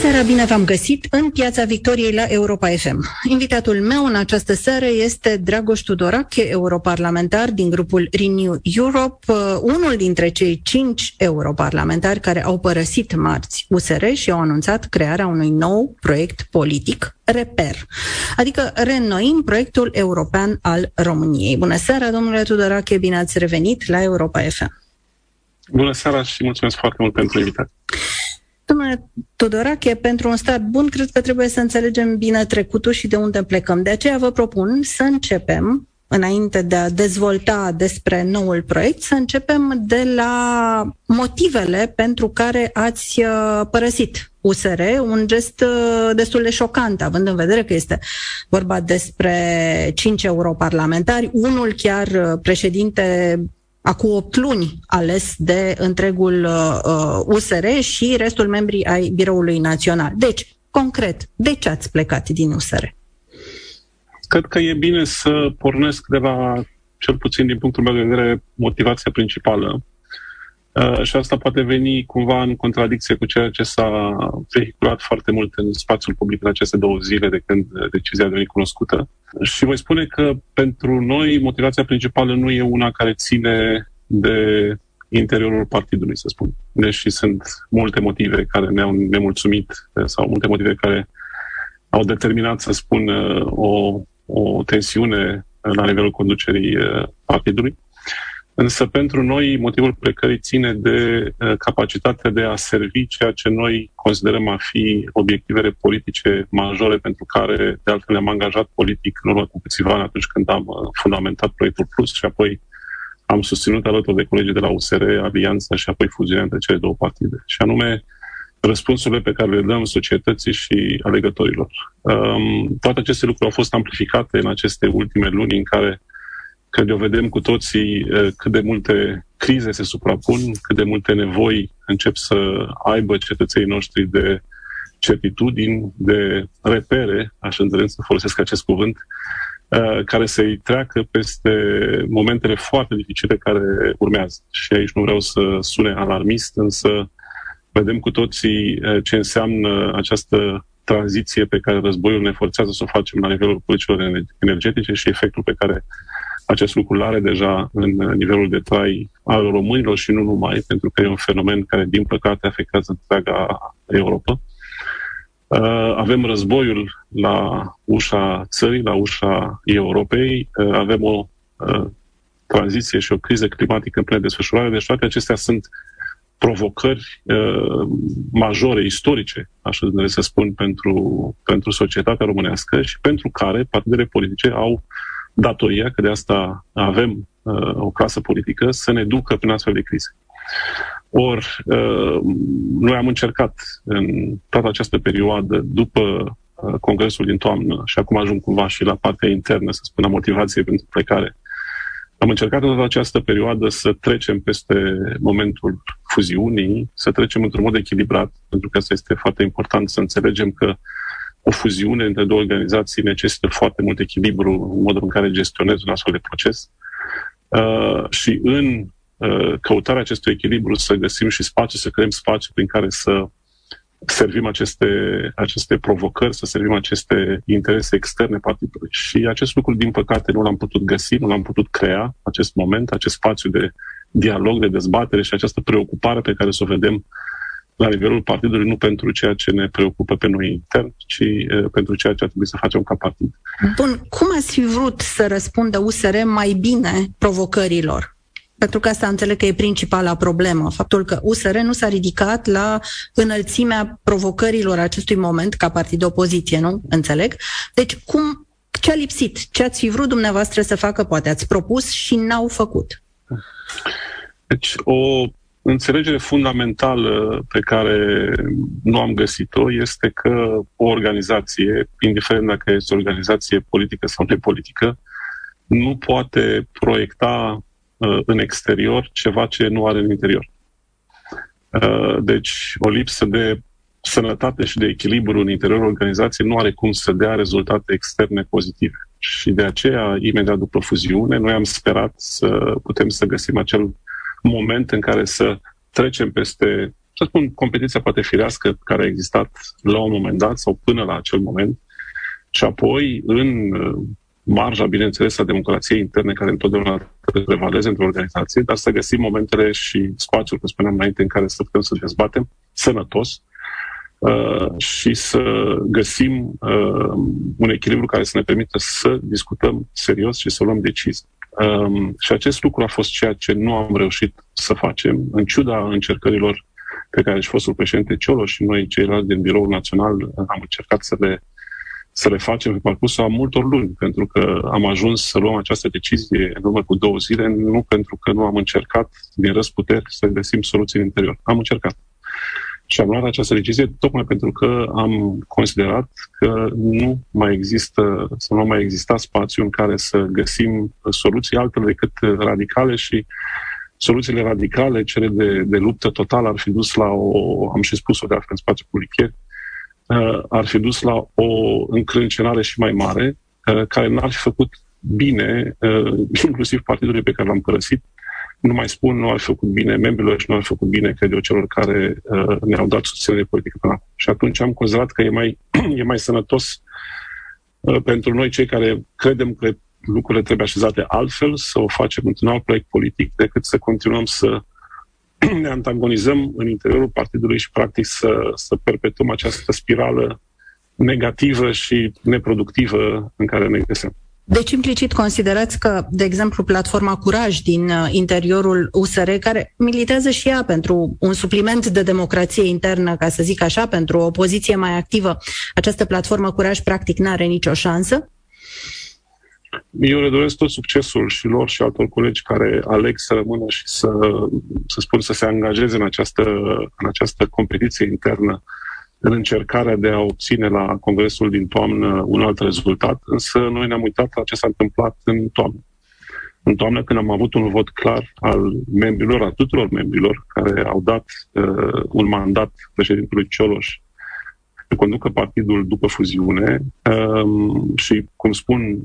Bună seara, bine v-am găsit în Piața Victoriei la Europa FM. Invitatul meu în această seară este Dragoș Tudorache, europarlamentar din grupul Renew Europe, uh, unul dintre cei cinci europarlamentari care au părăsit marți USR și au anunțat crearea unui nou proiect politic, REPER, adică reînnoim proiectul european al României. Bună seara, domnule Tudorache, bine ați revenit la Europa FM. Bună seara și mulțumesc foarte mult pentru invitație. Domnule Todorache, pentru un stat bun, cred că trebuie să înțelegem bine trecutul și de unde plecăm. De aceea vă propun să începem, înainte de a dezvolta despre noul proiect, să începem de la motivele pentru care ați uh, părăsit USR, un gest uh, destul de șocant, având în vedere că este vorba despre cinci europarlamentari, unul chiar uh, președinte acum 8 luni ales de întregul uh, USR și restul membrii ai Biroului Național. Deci, concret, de ce ați plecat din USR? Cred că e bine să pornesc de la, cel puțin din punctul meu de vedere, motivația principală. Uh, și asta poate veni cumva în contradicție cu ceea ce s-a vehiculat foarte mult în spațiul public în aceste două zile de când decizia a devenit cunoscută. Și voi spune că pentru noi motivația principală nu e una care ține de interiorul partidului, să spun. Deși sunt multe motive care ne-au nemulțumit sau multe motive care au determinat, să spun, o, o tensiune la nivelul conducerii uh, partidului. Însă pentru noi motivul plecării ține de uh, capacitatea de a servi ceea ce noi considerăm a fi obiectivele politice majore pentru care de altfel ne-am angajat politic în urmă cu câțiva ani atunci când am uh, fundamentat proiectul Plus și apoi am susținut alături de colegii de la USR alianța și apoi fuziunea între cele două partide. Și anume răspunsurile pe care le dăm societății și alegătorilor. Um, toate aceste lucruri au fost amplificate în aceste ultime luni în care Cred eu vedem cu toții cât de multe crize se suprapun, cât de multe nevoi încep să aibă cetățenii noștri de certitudini, de repere, aș îndrăzni să folosesc acest cuvânt, care să-i treacă peste momentele foarte dificile care urmează. Și aici nu vreau să sune alarmist, însă vedem cu toții ce înseamnă această tranziție pe care războiul ne forțează să o facem la nivelul politicilor energetice și efectul pe care acest lucru are deja în nivelul de trai al românilor și nu numai, pentru că e un fenomen care, din păcate, afectează întreaga Europa. Uh, avem războiul la ușa țării, la ușa Europei, uh, avem o uh, tranziție și o criză climatică în plină desfășurare, deci toate acestea sunt provocări uh, majore, istorice, aș vrea să spun, pentru, pentru societatea românească și pentru care partidele politice au uh, datoria, că de asta avem uh, o clasă politică, să ne ducă prin astfel de crize. Ori, uh, noi am încercat în toată această perioadă, după uh, Congresul din toamnă, și acum ajung cumva și la partea internă, să spun, a motivației pentru plecare, am încercat în toată această perioadă să trecem peste momentul fuziunii, să trecem într-un mod echilibrat, pentru că asta este foarte important să înțelegem că o fuziune între două organizații necesită foarte mult echilibru în modul în care gestionezi un astfel de proces. Uh, și în uh, căutarea acestui echilibru să găsim și spațiu, să creăm spațiu prin care să servim aceste, aceste provocări, să servim aceste interese externe partidului. Și acest lucru, din păcate, nu l-am putut găsi, nu l-am putut crea, acest moment, acest spațiu de dialog, de dezbatere și această preocupare pe care să o vedem uh, la nivelul partidului, nu pentru ceea ce ne preocupă pe noi intern, ci uh, pentru ceea ce ar trebui să facem ca partid. Bun, cum ați fi vrut să răspundă USR mai bine provocărilor? Pentru că asta înțeleg că e principala problemă, faptul că USR nu s-a ridicat la înălțimea provocărilor acestui moment ca partid de opoziție, nu? Înțeleg? Deci, cum, ce a lipsit? Ce ați fi vrut dumneavoastră să facă? Poate ați propus și n-au făcut. Deci, o înțelegere fundamentală pe care nu am găsit-o este că o organizație, indiferent dacă este o organizație politică sau nepolitică, nu poate proiecta uh, în exterior ceva ce nu are în interior. Uh, deci, o lipsă de sănătate și de echilibru în interiorul organizației nu are cum să dea rezultate externe pozitive. și de aceea, imediat după fuziune, noi am sperat să putem să găsim acel moment în care să trecem peste, să spun, competiția poate firească care a existat la un moment dat sau până la acel moment și apoi în marja, bineînțeles, a democrației interne care întotdeauna prevaleze într-o organizație, dar să găsim momentele și spațiul, cum spuneam înainte, în care să putem să dezbatem sănătos uh, și să găsim uh, un echilibru care să ne permită să discutăm serios și să luăm decizii. Um, și acest lucru a fost ceea ce nu am reușit să facem, în ciuda încercărilor pe care și fostul președinte Cioloș și noi, ceilalți din Biroul Național, am încercat să le să le facem pe parcursul a multor luni, pentru că am ajuns să luăm această decizie în urmă cu două zile, nu pentru că nu am încercat din răsputeri să găsim soluții în interior. Am încercat. Și am luat această decizie tocmai pentru că am considerat că nu mai există, să nu mai exista spațiu în care să găsim soluții altele decât radicale și soluțiile radicale, cele de, de luptă totală, ar fi dus la o, am și spus-o de altfel în spațiu public ieri, Uh, ar fi dus la o încrâncenare și mai mare, uh, care n-ar fi făcut bine, uh, inclusiv partidului pe care l-am părăsit. Nu mai spun, nu ar fi făcut bine membrilor și nu ar fi făcut bine, cred eu, celor care ne-au dat susținere politică până acum. Și atunci am considerat că e mai, e mai sănătos pentru noi, cei care credem că lucrurile trebuie așezate altfel, să o facem într-un alt proiect politic, decât să continuăm să ne antagonizăm în interiorul partidului și practic să, să perpetuăm această spirală negativă și neproductivă în care ne găsim. Deci implicit considerați că, de exemplu, platforma Curaj din uh, interiorul USR, care militează și ea pentru un supliment de democrație internă, ca să zic așa, pentru o opoziție mai activă, această platformă Curaj practic nu are nicio șansă? Eu le doresc tot succesul și lor și altor colegi care aleg să rămână și să, să spun, să se angajeze în această, în această competiție internă în încercarea de a obține la Congresul din toamnă un alt rezultat, însă noi ne-am uitat la ce s-a întâmplat în toamnă. În toamnă, când am avut un vot clar al membrilor, a tuturor membrilor, care au dat uh, un mandat președintelui Cioloș conducă partidul după fuziune um, și, cum spun,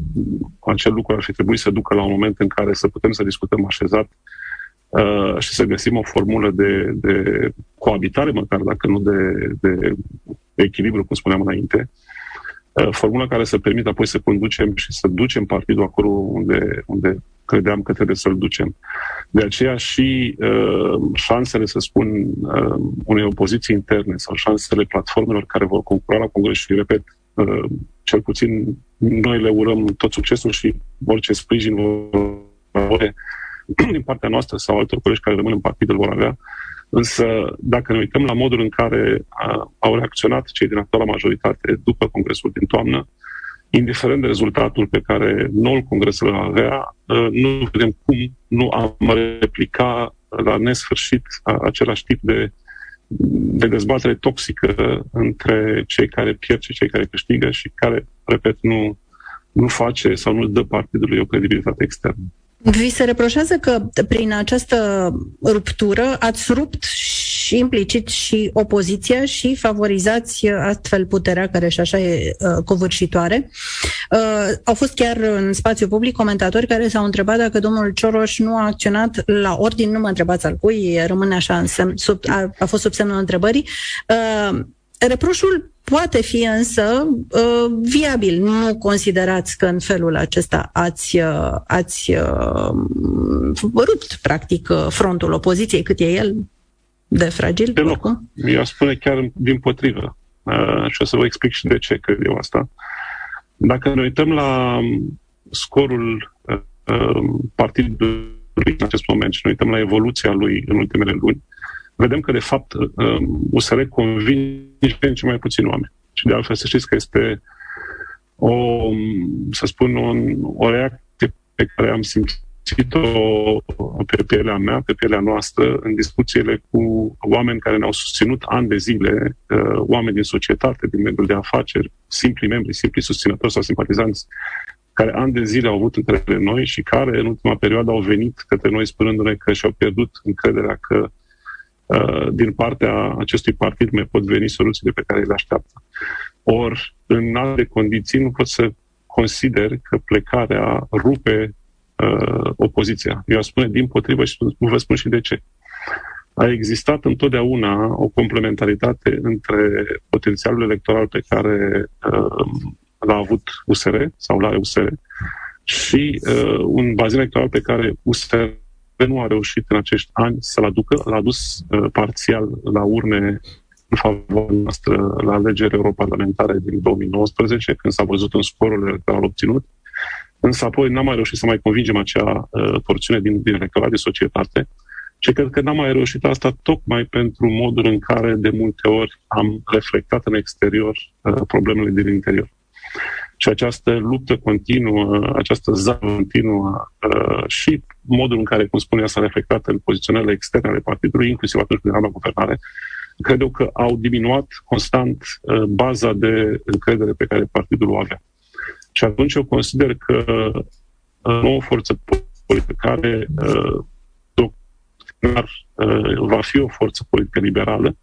acel lucru ar fi trebuit să ducă la un moment în care să putem să discutăm așezat uh, și să găsim o formulă de, de coabitare, măcar dacă nu de, de echilibru, cum spuneam înainte, uh, formula care să permită apoi să conducem și să ducem partidul acolo unde, unde credeam că trebuie să-l ducem. De aceea și uh, șansele, să spun, uh, unei opoziții interne sau șansele platformelor care vor concura la Congres și, repet, uh, cel puțin noi le urăm tot succesul și orice sprijin vor din partea noastră sau altor colegi care rămân în partid îl vor avea. Însă, dacă ne uităm la modul în care uh, au reacționat cei din actuala majoritate după Congresul din toamnă, uh, indiferent de rezultatul pe care noul congres îl avea, uh, nu vedem cum nu am replica la nesfârșit același tip de, de dezbatere toxică între cei care pierd și cei care câștigă și care, repet, nu, nu face sau nu dă partidului o credibilitate externă. Vi se reproșează că prin această ruptură ați rupt și implicit și opoziția și favorizați astfel puterea care și așa e uh, covârșitoare. Uh, au fost chiar în spațiu public comentatori care s-au întrebat dacă domnul Cioroș nu a acționat la ordine, nu mă întrebați al cui, rămâne așa în semn, sub, a, a fost sub semnul întrebării. Uh, reproșul Poate fi însă uh, viabil. Nu considerați că în felul acesta ați, uh, ați uh, rupt, practic, uh, frontul opoziției, cât e el de fragil? De loc. Eu spune chiar din potrivă. Uh, și o să vă explic și de ce cred eu asta. Dacă ne uităm la scorul uh, partidului în acest moment și ne uităm la evoluția lui în ultimele luni, vedem că, de fapt, USR convinge în ce mai puțin oameni. Și, de altfel, să știți că este o, să spun, o, o reacție pe care am simțit-o pe pielea mea, pe pielea noastră, în discuțiile cu oameni care ne-au susținut ani de zile, uh, oameni din societate, din mediul de afaceri, simpli membri, simpli susținători sau simpatizanți, care ani de zile au avut încredere noi și care, în ultima perioadă, au venit către noi spunându-ne că și-au pierdut încrederea că Uh, din partea acestui partid mai pot veni soluțiile pe care le așteaptă. Ori, în alte condiții, nu pot să consider că plecarea rupe uh, opoziția. Eu aș spune din potrivă și vă spun și de ce. A existat întotdeauna o complementaritate între potențialul electoral pe care uh, l-a avut USR sau la USR și uh, un bazin electoral pe care USR nu a reușit în acești ani să-l aducă, l-a dus uh, parțial la urne în favoarea noastră la alegeri europarlamentare din 2019, când s-a văzut în scorul electoral obținut, însă apoi n-am mai reușit să mai convingem acea uh, porțiune din, din electorat de societate și cred că n-am mai reușit asta tocmai pentru modul în care de multe ori am reflectat în exterior uh, problemele din interior. Și această luptă continuă, această zavă continuă uh, și modul în care, cum spunea, s-a reflectat în poziționările externe ale partidului, inclusiv atunci când era la guvernare, cred eu că au diminuat constant uh, baza de încredere pe care partidul o avea. Și atunci eu consider că uh, nouă forță politică care uh, doctrinar uh, va fi o forță politică liberală,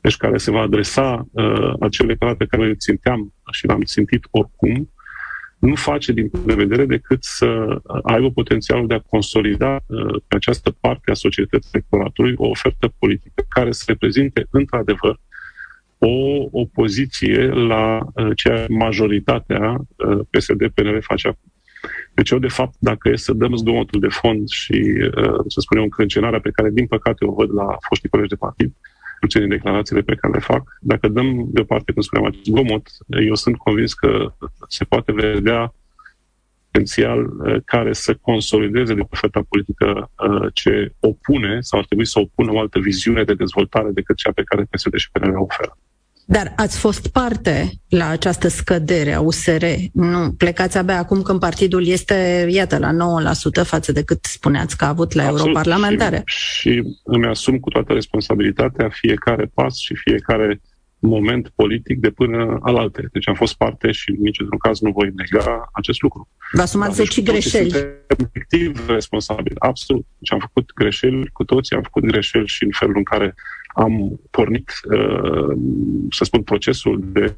deci care se va adresa uh, acele pe care le ținteam și l-am țintit oricum, nu face din punct de vedere decât să aibă potențialul de a consolida uh, pe această parte a societății electoratului o ofertă politică care să reprezinte într-adevăr o opoziție la uh, ceea majoritatea uh, PSD-PNL face acum. Deci eu, de fapt, dacă e să dăm zgomotul de fond și, uh, să spunem, încrâncenarea pe care, din păcate, o văd la foștii colegi de partid, puțin din declarațiile pe care le fac. Dacă dăm deoparte, cum spuneam, acest zgomot, eu sunt convins că se poate vedea potențial uh, care să consolideze de oferta politică uh, ce opune sau ar trebui să opună o altă viziune de dezvoltare decât cea pe care PSD și PNL oferă. Dar ați fost parte la această scădere a USR. Nu plecați abia acum când partidul este, iată, la 9% față de cât spuneați că a avut la Absolut. europarlamentare. Și, și îmi asum cu toată responsabilitatea fiecare pas și fiecare moment politic de până alaltă. Deci am fost parte și nici într-un caz nu voi nega acest lucru. Vă asumați deci, și greșeli. Suntem responsabil, absolut. Deci am făcut greșeli cu toții, am făcut greșeli și în felul în care am pornit, uh, să spun, procesul de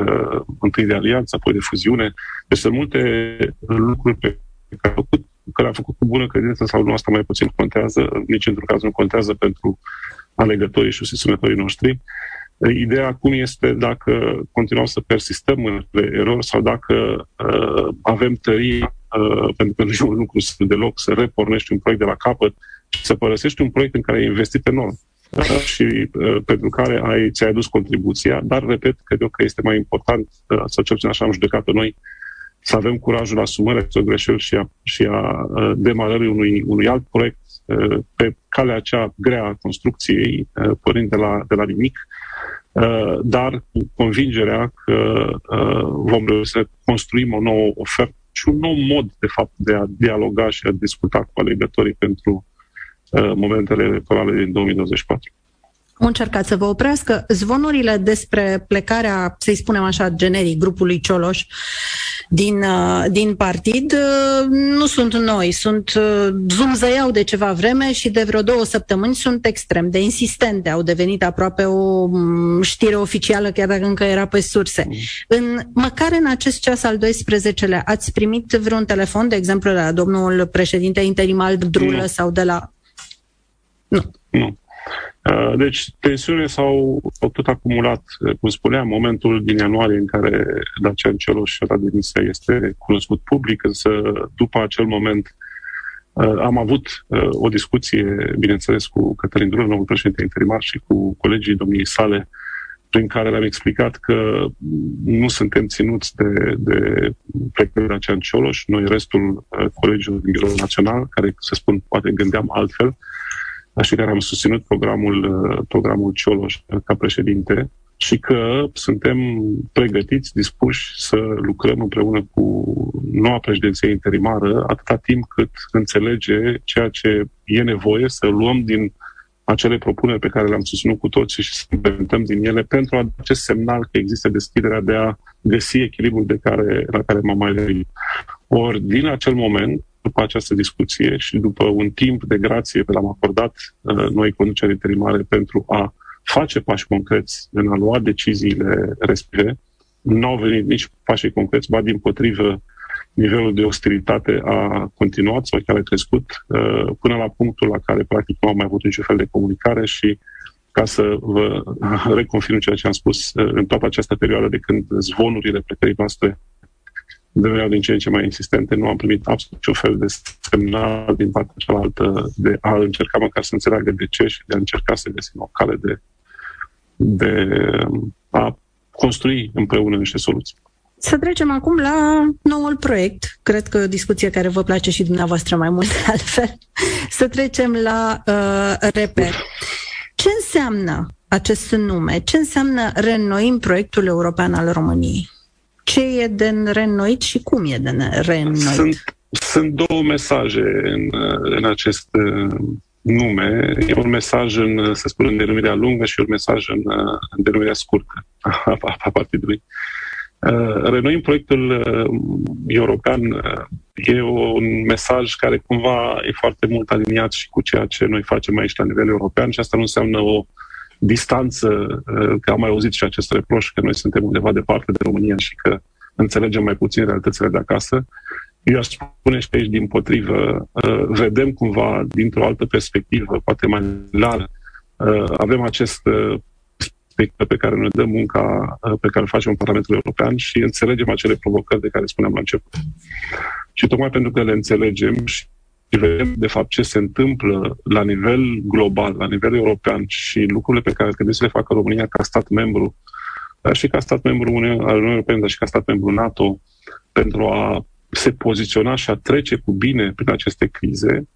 uh, întâi de alianță, apoi de fuziune. Deci sunt multe lucruri pe care am făcut, care am făcut cu bună credință sau nu, asta mai puțin contează, nici într-un caz nu contează pentru alegătorii și susținătorii noștri. Ideea acum este dacă continuăm să persistăm în erori sau dacă uh, avem tărie, uh, pentru că nu e un lucru deloc să repornești un proiect de la capăt și să părăsești un proiect în care ai investit enorm și uh, pentru care ai, ți-ai adus contribuția, dar, repet, cred eu că este mai important, uh, sau cel puțin așa am judecat pe noi, să avem curajul asumării acestor greșeli și a, și a uh, demarării unui, unui alt proiect uh, pe calea acea grea a construcției, uh, pornind de la, de la nimic, uh, dar cu convingerea că uh, vom reuși să construim o nouă ofertă și un nou mod, de fapt, de a dialoga și a discuta cu alegătorii pentru Uh, momentele electorale din 2024. Încercați să vă oprească zvonurile despre plecarea, să-i spunem așa, generic, grupului Cioloș din, uh, din partid uh, nu sunt noi, sunt zumzăiau de ceva vreme și de vreo două săptămâni sunt extrem de insistente, au devenit aproape o mm, știre oficială, chiar dacă încă era pe surse. Mm. În, măcar în acest ceas al 12-lea ați primit vreun telefon, de exemplu, la domnul președinte interim Drulă sau de la nu. Nu. Uh, deci tensiunile s-au, s-au tot acumulat, uh, cum spuneam, momentul din ianuarie în care Dacian Cioloș a dat demisia este cunoscut public, însă după acel moment uh, am avut o discuție, bineînțeles, cu Cătălin Drulă, noul președinte interimar și cu colegii domniei sale, prin care le-am explicat că nu suntem ținuți de, de plecările Dacian Cioloș, noi restul colegilor din Biroul Național, care, să spun, poate gândeam altfel, și care am susținut programul, uh, programul Cioloș ca președinte și că suntem pregătiți, dispuși să lucrăm împreună cu noua președinție interimară atâta timp cât înțelege ceea ce e nevoie să luăm din acele propuneri pe care le-am susținut cu toții și să implementăm din ele pentru a da acest semnal că există deschiderea de a găsi echilibrul de care, la care m-am mai referit. Ori, din acel moment, după această discuție și după un timp de grație pe l-am acordat uh, noi conducere interimare pentru a face pași concreți în a lua deciziile respective, nu au venit nici pașii concreți, ba din potrivă, nivelul de ostilitate a continuat sau chiar a crescut uh, până la punctul la care practic nu am mai avut niciun fel de comunicare și ca să vă reconfirm ceea ce am spus uh, în toată această perioadă de când zvonurile plecării noastre deveneau din ce în ce mai insistente, nu am primit absolut niciun fel de semnal din partea cealaltă de a încerca măcar să înțeleagă de ce și de a încerca să găsim o cale de, de a construi împreună niște soluții. Să trecem acum la noul proiect. Cred că o discuție care vă place și dumneavoastră mai mult altfel. Să trecem la uh, reper. Ce înseamnă acest nume? Ce înseamnă reînnoim proiectul european al României? Ce e de reînnoit și cum e de reînnoit? Sunt, sunt două mesaje în, în acest uh, nume. E un mesaj în, să spun, în denumirea lungă și un mesaj în, în denumirea scurtă a, a partidului. Uh, Renoim proiectul uh, european uh, e un mesaj care cumva e foarte mult aliniat și cu ceea ce noi facem aici la nivel european și asta nu înseamnă o distanță, că am mai auzit și acest reproș că noi suntem undeva departe de România și că înțelegem mai puțin realitățile de acasă. Eu aș spune și aici, din potrivă, vedem cumva dintr-o altă perspectivă, poate mai largă, avem acest respectă pe care ne dă munca uh, pe care o facem în Parlamentul European și înțelegem acele provocări de care spuneam la început. Și tocmai pentru că le înțelegem și vedem, de fapt, ce se întâmplă la nivel global, la nivel european și lucrurile pe care trebuie să le facă România ca stat membru, dar și ca stat membru al Uniunii Europene, dar și ca stat membru NATO, pentru a se poziționa și a trece cu bine prin aceste crize,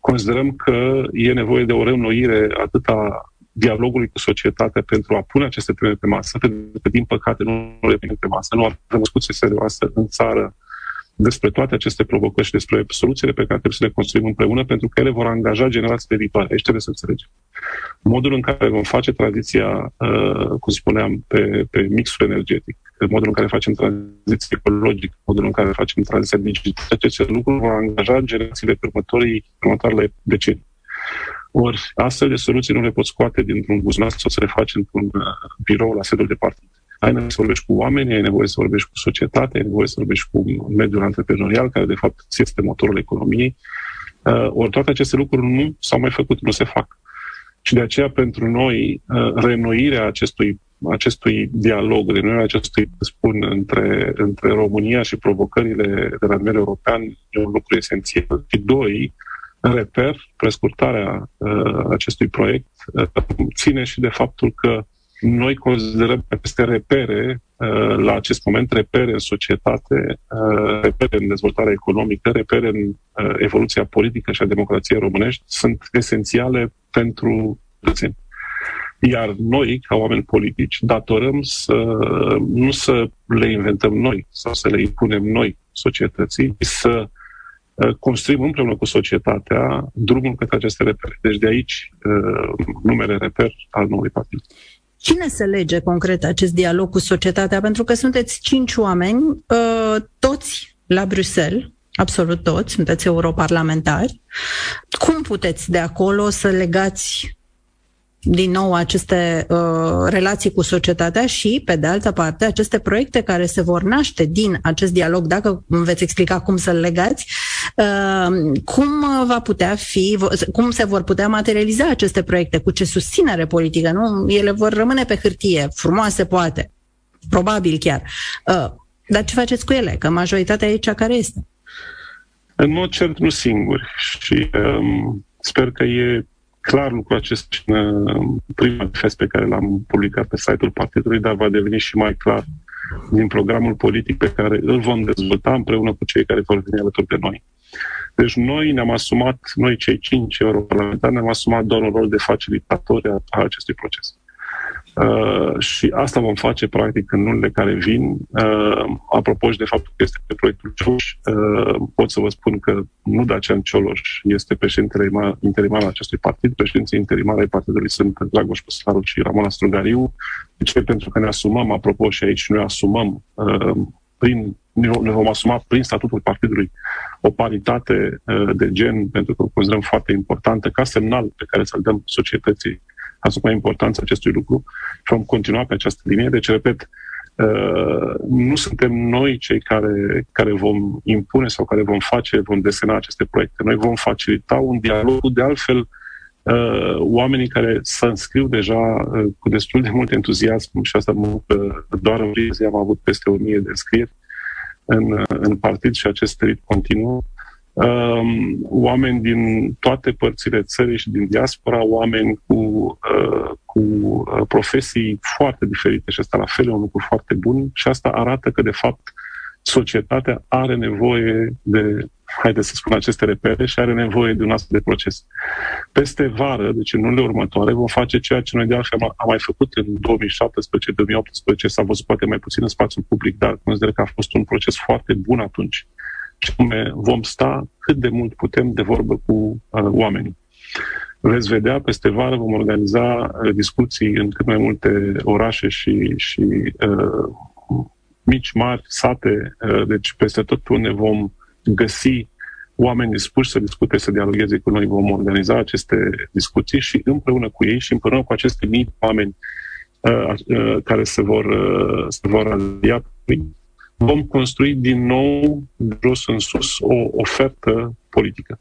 considerăm că e nevoie de o reînnoire atât a dialogului cu societatea pentru a pune aceste teme pe masă, pentru că, din păcate, nu le punem pe masă. Nu avem o discuție serioasă în țară despre toate aceste provocări și despre soluțiile pe care trebuie să le construim împreună, pentru că ele vor angaja generațiile viitoare. Aici trebuie să înțelegem. Modul în care vom face tranziția, uh, cum spuneam, pe, pe mixul energetic, modul în care facem tranziția ecologică, modul în care facem tranziția digitală, aceste lucruri vor angaja generațiile pe următorii, următoarele decenii. Ori astfel de soluții nu le poți scoate dintr-un buzunar sau să le faci într-un uh, birou la sediul de partid. Ai nevoie să vorbești cu oamenii, ai nevoie să vorbești cu societatea, ai nevoie să vorbești cu mediul antreprenorial, care de fapt este motorul economiei. Uh, ori toate aceste lucruri nu s-au mai făcut, nu se fac. Și de aceea, pentru noi, uh, reînnoirea acestui, acestui dialog, reînnoirea acestui, spun, între, între România și provocările de la nivel european e un lucru esențial. Și doi, reper, prescurtarea uh, acestui proiect, uh, ține și de faptul că noi considerăm aceste repere, uh, la acest moment, repere în societate, uh, repere în dezvoltarea economică, repere în uh, evoluția politică și a democrației românești, sunt esențiale pentru cetățeni. Iar noi, ca oameni politici, datorăm să nu să le inventăm noi sau să le impunem noi societății, să Uh, construim împreună cu societatea drumul către aceste repere. Deci de aici uh, numele reper al noului partid. Cine se lege concret acest dialog cu societatea? Pentru că sunteți cinci oameni, uh, toți la Bruxelles, absolut toți, sunteți europarlamentari. Cum puteți de acolo să legați din nou aceste uh, relații cu societatea și, pe de altă parte, aceste proiecte care se vor naște din acest dialog, dacă îmi veți explica cum să-l legați, uh, cum va putea fi, cum se vor putea materializa aceste proiecte, cu ce susținere politică, nu? Ele vor rămâne pe hârtie, frumoase poate, probabil chiar. Uh, dar ce faceți cu ele? Că majoritatea e cea care este. În mod cert, nu singuri. Și um, sper că e clar lucrul acesta în prima manifest pe care l-am publicat pe site-ul partidului, dar va deveni și mai clar din programul politic pe care îl vom dezvolta împreună cu cei care vor veni alături de noi. Deci noi ne-am asumat, noi cei cinci europarlamentari, ne-am asumat doar un rol de facilitatori a acestui proces. Uh, și asta vom face practic în lunile care vin. Uh, apropo și de faptul că este pe proiectul Cioloș, uh, pot să vă spun că nu Dacian Cioloș este președintele interimar al acestui partid, președinții interimare ai partidului sunt Dragoș Păscaru și Ramona Strugariu. De ce? Pentru că ne asumăm, apropo și aici, noi asumăm uh, prin, ne vom asuma prin statutul partidului o paritate uh, de gen, pentru că o considerăm foarte importantă, ca semnal pe care să-l dăm societății asupra importanței acestui lucru și vom continua pe această linie. Deci, repet, Uh, nu suntem noi cei care, care vom impune sau care vom face, vom desena aceste proiecte. Noi vom facilita un dialog de altfel uh, oamenii care se înscriu deja uh, cu destul de mult entuziasm și asta mă, doar în zi am avut peste o mie de înscrieri în, în partid și acest ritm continuă. Um, oameni din toate părțile țării și din diaspora, oameni cu, uh, cu uh, profesii foarte diferite și asta la fel e un lucru foarte bun și asta arată că, de fapt, societatea are nevoie de, haideți să spun aceste repere, și are nevoie de un astfel de proces. Peste vară, deci în lunile următoare, vom face ceea ce noi de altfel am, am mai făcut în 2017-2018, s-a văzut poate mai puțin în spațiul public, dar consider că a fost un proces foarte bun atunci și vom sta cât de mult putem de vorbă cu uh, oamenii. Veți vedea, peste vară vom organiza uh, discuții în cât mai multe orașe și, și uh, mici, mari, sate, uh, deci peste tot unde vom găsi oameni dispuși să discute, să dialogueze cu noi, vom organiza aceste discuții și împreună cu ei și împreună cu aceste mii oameni uh, uh, care se vor, uh, se vor alia vom construi din nou, de jos în sus, o ofertă politică.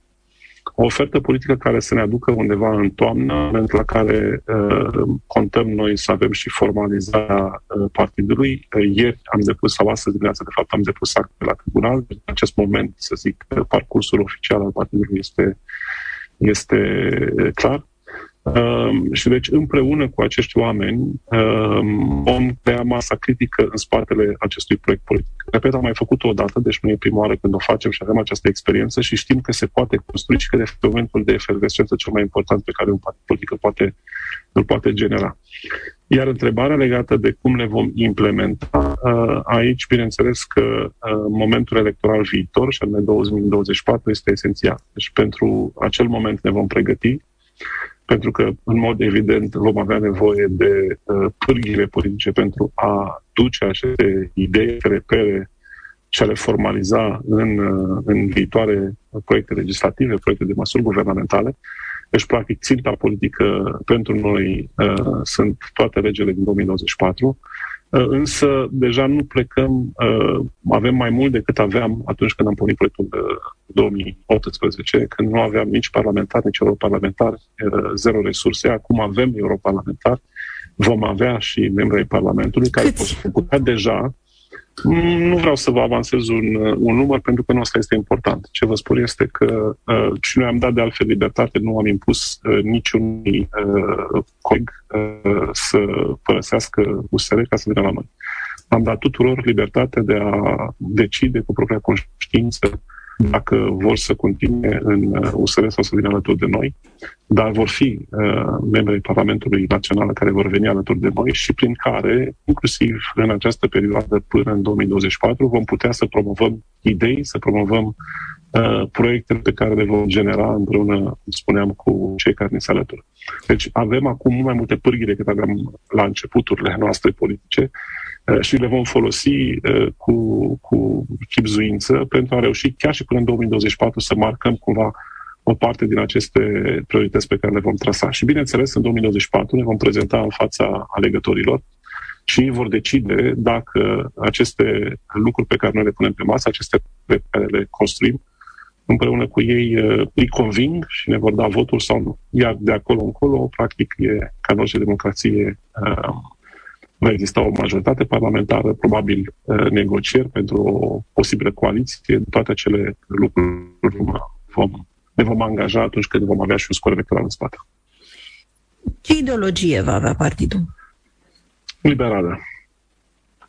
O ofertă politică care să ne aducă undeva în toamnă, moment la care uh, contăm noi să avem și formalizarea uh, partidului. Uh, ieri am depus, sau astăzi dimineața, de fapt, am depus acte la tribunal. În acest moment, să zic, parcursul oficial al partidului este, este clar. Um, și deci împreună cu acești oameni um, vom crea masa critică în spatele acestui proiect politic. Repet, am mai făcut-o odată, deci nu e prima oară când o facem și avem această experiență și știm că se poate construi și că de momentul de efervescență cel mai important pe care un partid politic poate, îl poate genera. Iar întrebarea legată de cum le vom implementa, uh, aici, bineînțeles că uh, momentul electoral viitor, și anume 2024, este esențial. Deci pentru acel moment ne vom pregăti, pentru că, în mod evident, vom avea nevoie de uh, pârghile politice pentru a duce aceste idei, repere și a le formaliza în, uh, în viitoare proiecte legislative, proiecte de măsuri guvernamentale. Deci, practic, ținta politică pentru noi uh, sunt toate legile din 2024 Uh, însă deja nu plecăm, uh, avem mai mult decât aveam atunci când am pornit proiectul de 2018, când nu aveam nici parlamentar, nici europarlamentar, zero resurse. Acum avem europarlamentar, vom avea și membri ai Parlamentului care pot putea deja nu vreau să vă avansez un, un număr pentru că nu asta este important. Ce vă spun este că uh, și noi am dat de altfel libertate, nu am impus uh, niciunui uh, coleg uh, să părăsească USR ca să vină la noi. Am dat tuturor libertate de a decide cu propria conștiință dacă vor să continue în USR uh, sau să vină alături de noi, dar vor fi uh, membrii Parlamentului Național care vor veni alături de noi și prin care, inclusiv în această perioadă până în 2024, vom putea să promovăm idei, să promovăm uh, proiectele pe care le vom genera împreună, spuneam, cu cei care ne se alătură. Deci avem acum mult mai multe pârghii decât aveam la începuturile noastre politice Uh, și le vom folosi uh, cu, cu chipzuință pentru a reuși chiar și până în 2024 să marcăm cumva o parte din aceste priorități pe care le vom trasa. Și bineînțeles, în 2024 ne vom prezenta în fața alegătorilor și ei vor decide dacă aceste lucruri pe care noi le punem pe masă, aceste pe care le construim, împreună cu ei uh, îi conving și ne vor da votul sau nu. Iar de acolo încolo, practic, e ca în orice democrație va exista o majoritate parlamentară, probabil uh, negocieri pentru o posibilă coaliție, toate acele lucruri vom, ne vom angaja atunci când vom avea și un scor electoral în spate. Ce ideologie va avea partidul? Liberală.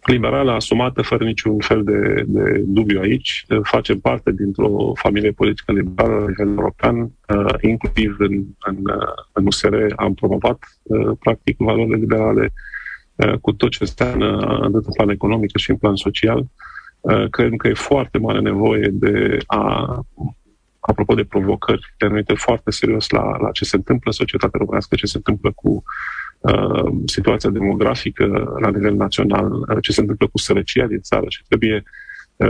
Liberală, asumată, fără niciun fel de, de dubiu aici. Facem parte dintr-o familie politică liberală la nivel european, uh, inclusiv în, în, uh, în USR am promovat, practic, valorile liberale Uh, cu tot ce înseamnă atât în plan economic cât și în plan social. Uh, cred că e foarte mare nevoie de a, apropo de provocări, de a ne foarte serios la, la ce se întâmplă în societatea românească, ce se întâmplă cu uh, situația demografică la nivel național, uh, ce se întâmplă cu sărăcia din țară și trebuie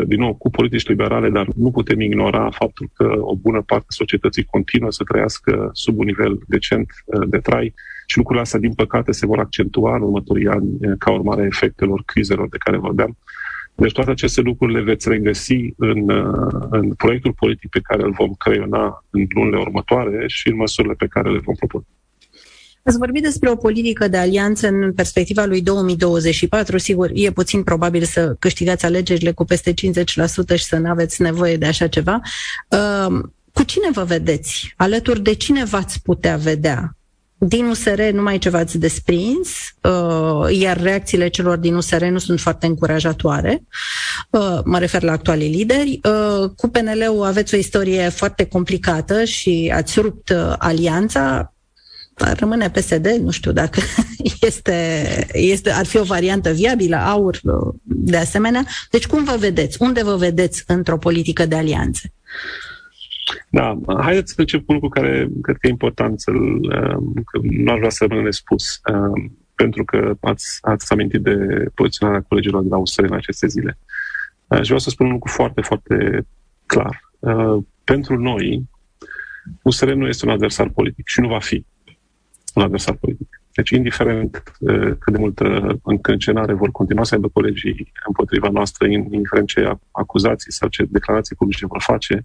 din nou, cu politici liberale, dar nu putem ignora faptul că o bună parte a societății continuă să trăiască sub un nivel decent de trai și lucrurile astea, din păcate, se vor accentua în următorii ani ca urmare a efectelor crizelor de care vorbeam. Deci toate aceste lucruri le veți regăsi în, în proiectul politic pe care îl vom creiona în lunile următoare și în măsurile pe care le vom propune. Ați vorbit despre o politică de alianță în perspectiva lui 2024. Sigur, e puțin probabil să câștigați alegerile cu peste 50% și să nu aveți nevoie de așa ceva. Uh, cu cine vă vedeți? Alături de cine v-ați putea vedea? Din USR numai ce v-ați desprins, uh, iar reacțiile celor din USR nu sunt foarte încurajatoare. Uh, mă refer la actualii lideri. Cu PNL-ul aveți o istorie foarte complicată și ați rupt alianța rămâne PSD, nu știu dacă este, este, ar fi o variantă viabilă, aur de asemenea. Deci cum vă vedeți? Unde vă vedeți într-o politică de alianțe? Da, haideți să încep cu un lucru care cred că e important să-l, um, că nu aș vrea să rămână nespus, um, pentru că ați, ați amintit de poziționarea colegilor de la USR în aceste zile. Uh, și vreau să spun un lucru foarte, foarte clar. Uh, pentru noi, USR nu este un adversar politic și nu va fi un adversar politic. Deci, indiferent cât de multă încăncenare vor continua să aibă colegii împotriva noastră, indiferent ce acuzații sau ce declarații publice vor face,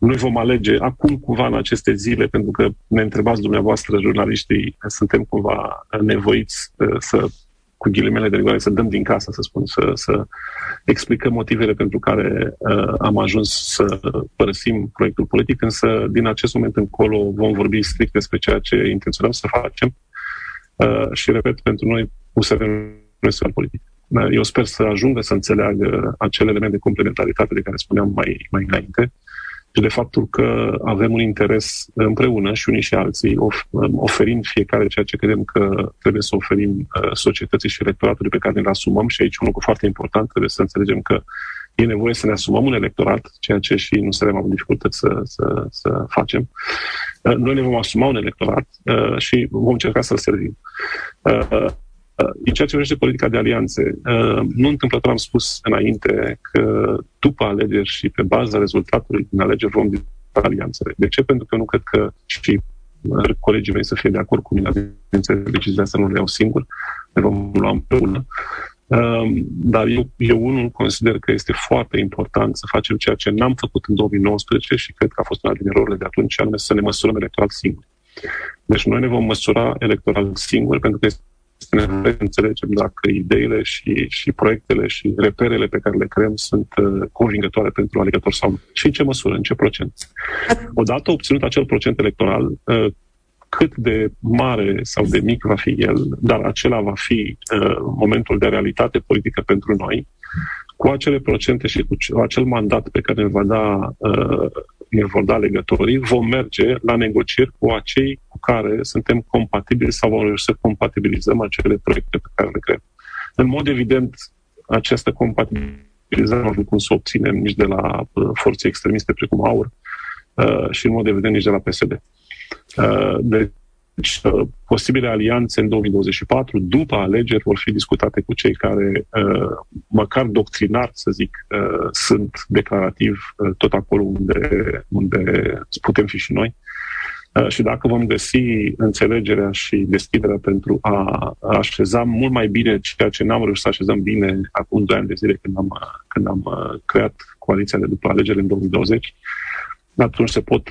noi vom alege acum cumva în aceste zile, pentru că ne întrebați dumneavoastră, jurnaliștii, suntem cumva nevoiți să cu ghilimele de rigoare, să dăm din casă, să spun, să, să explicăm motivele pentru care uh, am ajuns să părăsim proiectul politic, însă din acest moment încolo vom vorbi strict despre ceea ce intenționăm să facem uh, și, repet, pentru noi USR nu este politic. Uh, eu sper să ajungă să înțeleagă acele elemente de complementaritate de care spuneam mai, mai înainte, uh, și de faptul că avem un interes împreună și unii și alții, oferind fiecare ceea ce credem că trebuie să oferim uh, societății și electoratului pe care ne asumăm și aici un lucru foarte important, trebuie să înțelegem că e nevoie să ne asumăm un electorat, ceea ce și nu să avem dificultăți să, să, să facem. Uh, noi ne vom asuma un electorat uh, și vom încerca să-l servim. În ceea ce privește politica de alianțe, uh, nu întâmplător am spus înainte că după alegeri și pe baza rezultatului din alegeri vom discuta alianțele. De ce? Pentru că nu cred că și uh, colegii mei să fie de acord cu mine, deciziile astea nu le iau singur, le vom lua împreună. Um, dar eu, eu unul consider că este foarte important să facem ceea ce n-am făcut în 2019 și cred că a fost una din erorile de atunci, anume să ne măsurăm electoral singuri. Deci noi ne vom măsura electoral singuri pentru că este este nevoie să înțelegem dacă ideile și, și proiectele și reperele pe care le creăm sunt uh, convingătoare pentru alegători sau nu. Și în ce măsură, în ce procent. Odată obținut acel procent electoral, uh, cât de mare sau de mic va fi el, dar acela va fi uh, momentul de realitate politică pentru noi, cu acele procente și cu acel mandat pe care ne va da uh, ne vor da legătorii, vom merge la negocieri cu acei cu care suntem compatibili sau vom să compatibilizăm acele proiecte pe care le creăm. În mod evident, această compatibilizare nu cum să obținem nici de la uh, forțe extremiste precum AUR uh, și în mod evident nici de la PSD. Uh, deci deci, uh, posibile alianțe în 2024, după alegeri, vor fi discutate cu cei care, uh, măcar doctrinar, să zic, uh, sunt declarativ tot acolo unde, unde putem fi și noi. Și dacă vom găsi înțelegerea și deschiderea pentru a așeza mult mai bine ceea ce n-am reușit să așezăm bine acum 2 ani de zile când am, când am creat coaliția de după alegeri în 2020, atunci se pot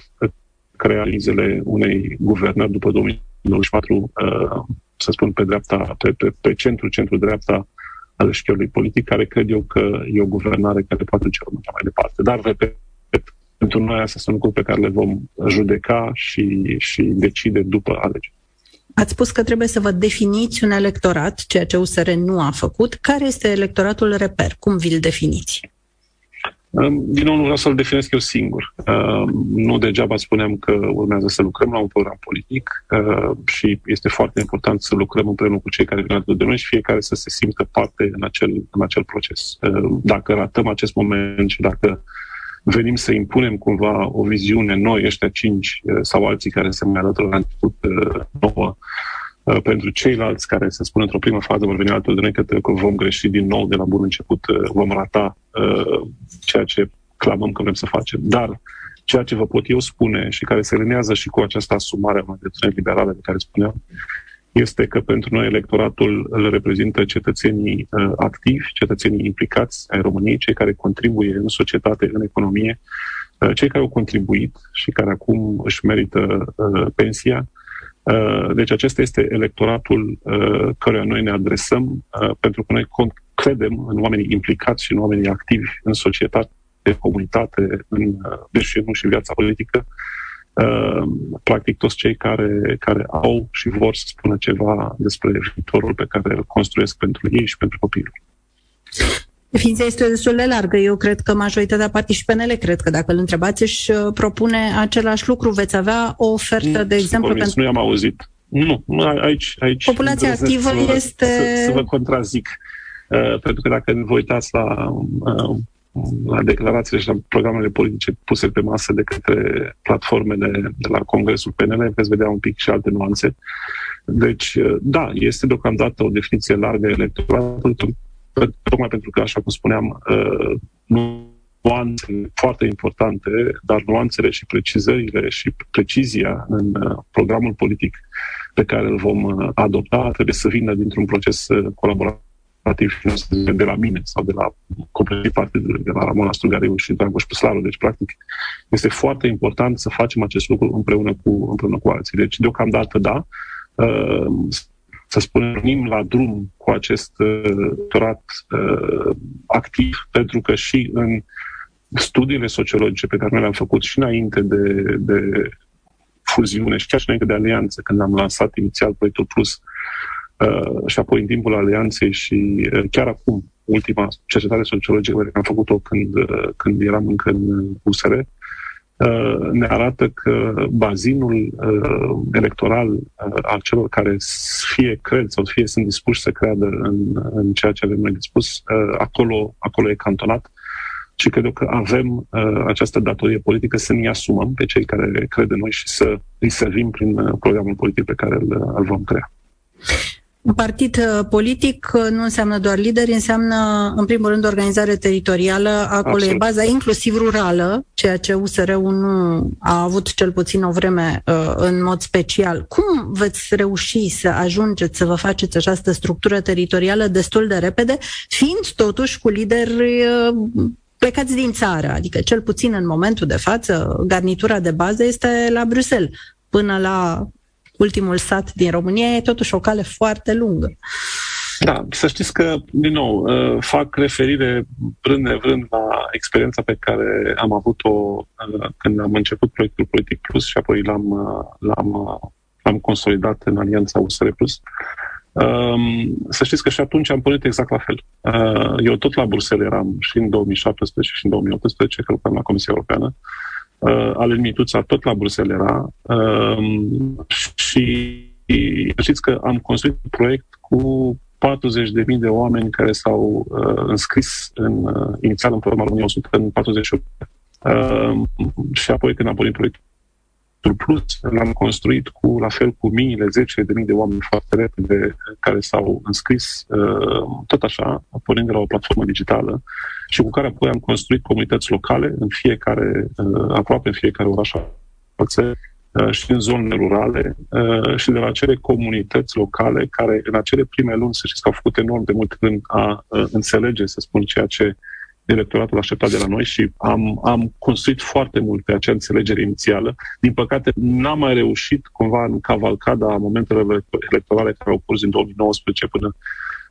crea analizele unei guvernări după 2024, uh, să spun, pe dreapta, pe, pe, pe centru, centru-dreapta al șchiului politic, care cred eu că e o guvernare care poate duce România mai departe. Dar, repet, pentru noi astea sunt lucruri pe care le vom judeca și, și decide după alegeri. Ați spus că trebuie să vă definiți un electorat, ceea ce USR nu a făcut. Care este electoratul reper? Cum vi-l definiți? Din nou, nu vreau să-l definesc eu singur. Nu degeaba spuneam că urmează să lucrăm la un program politic și este foarte important să lucrăm împreună cu cei care vin alături de noi și fiecare să se simtă parte în acel, în acel proces. Dacă ratăm acest moment și dacă venim să impunem cumva o viziune noi, ăștia cinci sau alții care se mai alătură la început nouă, Uh, pentru ceilalți care, să spun, într-o primă fază vor veni altul de noi că, că vom greși din nou de la bun început, uh, vom rata uh, ceea ce clamăm că vrem să facem. Dar ceea ce vă pot eu spune și care se linează și cu această asumare a de liberale de care spuneam, este că pentru noi electoratul îl reprezintă cetățenii uh, activi, cetățenii implicați ai României, cei care contribuie în societate, în economie, uh, cei care au contribuit și care acum își merită uh, pensia. Uh, deci acesta este electoratul uh, căruia noi ne adresăm, uh, pentru că noi credem în oamenii implicați și în oamenii activi în societate, în comunitate, în, uh, deci nu și în viața politică, Uh, practic toți cei care, care au și vor să spună ceva despre viitorul pe care îl construiesc pentru ei și pentru copilul. Definiția este destul de largă. Eu cred că majoritatea partii și PNL cred că dacă îl întrebați își uh, propune același lucru. Veți avea o ofertă, de exemplu... Pentru... Nu i-am auzit. Nu, aici... aici Populația activă să, este... Să, să vă contrazic. Uh, pentru că dacă vă uitați la uh, la declarațiile și la programele politice puse pe masă de către platformele de la Congresul PNL, veți vedea un pic și alte nuanțe. Deci, da, este deocamdată o definiție largă electorală, tocmai pentru că, așa cum spuneam, uh, nuanțele foarte importante, dar nuanțele și precizările și precizia în uh, programul politic pe care îl vom uh, adopta trebuie să vină dintr-un proces colaborativ partid de la mine sau de la completii partidului, de la Ramona Strugariu și Dragoș Păslaru. Deci, practic, este foarte important să facem acest lucru împreună cu, împreună cu alții. Deci, deocamdată, da, uh, să spunem, la drum cu acest doctorat uh, activ, pentru că și în studiile sociologice pe care noi le-am făcut și înainte de, de fuziune și chiar și înainte de alianță, când am lansat inițial proiectul Plus, Uh, și apoi în timpul alianței și uh, chiar acum, ultima cercetare sociologică pe care am făcut-o când, uh, când eram încă în USR, uh, ne arată că bazinul uh, electoral uh, al celor care fie cred sau fie sunt dispuși să creadă în, în ceea ce avem noi dispus, acolo, acolo e cantonat și cred că avem această datorie politică să ne asumăm pe cei care cred în noi și să îi servim prin programul politic pe care îl, îl vom crea. Un partid uh, politic uh, nu înseamnă doar lideri, înseamnă, în primul rând, organizare teritorială. Acolo Absolut. e baza, inclusiv rurală, ceea ce USR-ul nu a avut cel puțin o vreme uh, în mod special. Cum veți reuși să ajungeți să vă faceți această structură teritorială destul de repede, fiind totuși cu lideri plecați din țară, adică cel puțin în momentul de față, garnitura de bază este la Bruxelles până la ultimul sat din România, e totuși o cale foarte lungă. Da, să știți că, din nou, uh, fac referire vrând nevrând la experiența pe care am avut-o uh, când am început proiectul Politic Plus și apoi l-am, uh, l-am, l-am consolidat în alianța USR Plus. Um, să știți că și atunci am pornit exact la fel. Eu tot la Bruxelles eram și în 2017 și în 2018, că lucram la Comisia Europeană uh, Alen Mituța tot la Bruxelles era uh, și știți că am construit un proiect cu 40.000 de oameni care s-au uh, înscris în, uh, inițial în programa România 100 în 48. Uh, și apoi când am pornit proiectul Plus, l-am construit cu, la fel, cu miile, zece de mii de oameni foarte repede care s-au înscris, uh, tot așa, pornind de la o platformă digitală și cu care apoi am construit comunități locale în fiecare, uh, aproape în fiecare oraș uh, și în zonele rurale și de la acele comunități locale care în acele prime luni, să știți că au făcut enorm de mult în a înțelege, să spun, ceea ce electoratul aștepta de la noi și am, am construit foarte mult pe acea înțelegere inițială. Din păcate, n-am mai reușit cumva în cavalcada momentelor electorale care au curs din 2019 până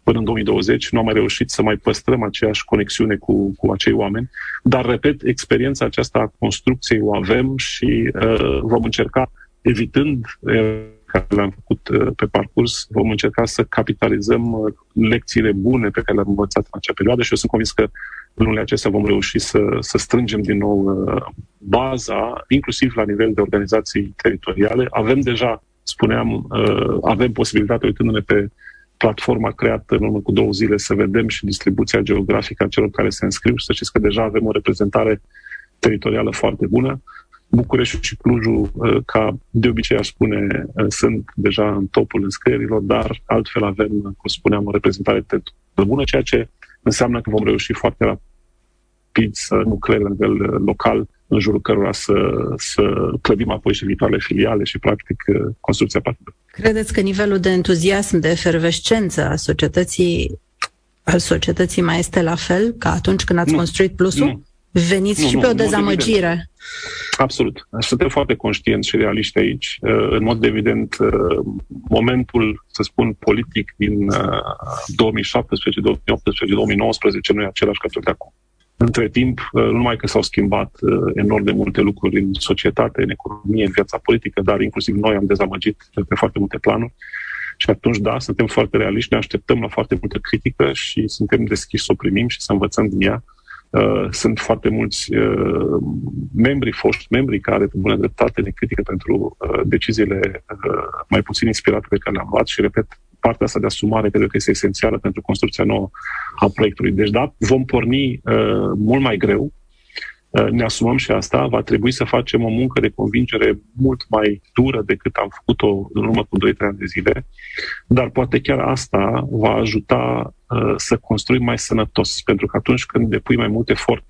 până în 2020, nu am mai reușit să mai păstrăm aceeași conexiune cu, cu acei oameni, dar, repet, experiența aceasta a construcției o avem și uh, vom încerca, evitând uh, care le-am făcut uh, pe parcurs, vom încerca să capitalizăm uh, lecțiile bune pe care le-am învățat în acea perioadă și eu sunt convins că în lunile acestea vom reuși să, să strângem din nou uh, baza, inclusiv la nivel de organizații teritoriale. Avem deja, spuneam, avem posibilitatea, uitându-ne pe platforma creată în urmă cu două zile, să vedem și distribuția geografică a celor care se înscriu. Să știți că deja avem o reprezentare teritorială foarte bună. București și Clujul, ca de obicei aș spune, sunt deja în topul înscrierilor, dar altfel avem, cum spuneam, o reprezentare bună, ceea ce înseamnă că vom reuși foarte rapid să nucleăm la nivel local în jurul cărora să, să clădim apoi și viitoarele filiale și, practic, construcția partidului. Credeți că nivelul de entuziasm, de efervescență a societății, al societății mai este la fel ca atunci când ați nu, construit plusul? Nu. Veniți nu, și nu, pe o dezamăgire. Absolut. Suntem foarte conștienți și realiști aici. Uh, în mod evident, uh, momentul, să spun, politic din 2017, 2018, 2019 nu e același ca tot de acum. Între timp, uh, nu numai că s-au schimbat uh, enorm de multe lucruri în societate, în economie, în viața politică, dar inclusiv noi am dezamăgit pe foarte multe planuri. Și atunci, da, suntem foarte realiști, ne așteptăm la foarte multă critică și suntem deschiși să o primim și să învățăm din ea. Uh, sunt foarte mulți membri, foști membri, care, pe bună dreptate, ne critică pentru deciziile mai puțin inspirate pe care le-am luat și, repet, partea asta de asumare cred că este esențială pentru construcția nouă a proiectului. Deci, da, vom porni uh, mult mai greu, uh, ne asumăm și asta, va trebui să facem o muncă de convingere mult mai dură decât am făcut-o în urmă cu 2-3 ani de zile, dar poate chiar asta va ajuta uh, să construim mai sănătos, pentru că atunci când depui mai mult efort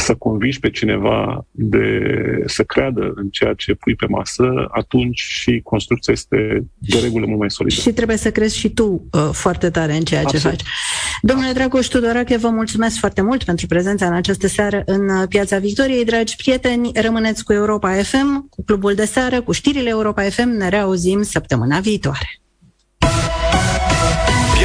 să convingi pe cineva de să creadă în ceea ce pui pe masă, atunci și construcția este de regulă mult mai solidă. Și trebuie să crezi și tu uh, foarte tare în ceea Absolut. ce faci. Domnule Dragoș Tudorache, vă mulțumesc foarte mult pentru prezența în această seară în uh, Piața Victoriei. Dragi prieteni, rămâneți cu Europa FM, cu Clubul de Seară, cu știrile Europa FM. Ne reauzim săptămâna viitoare.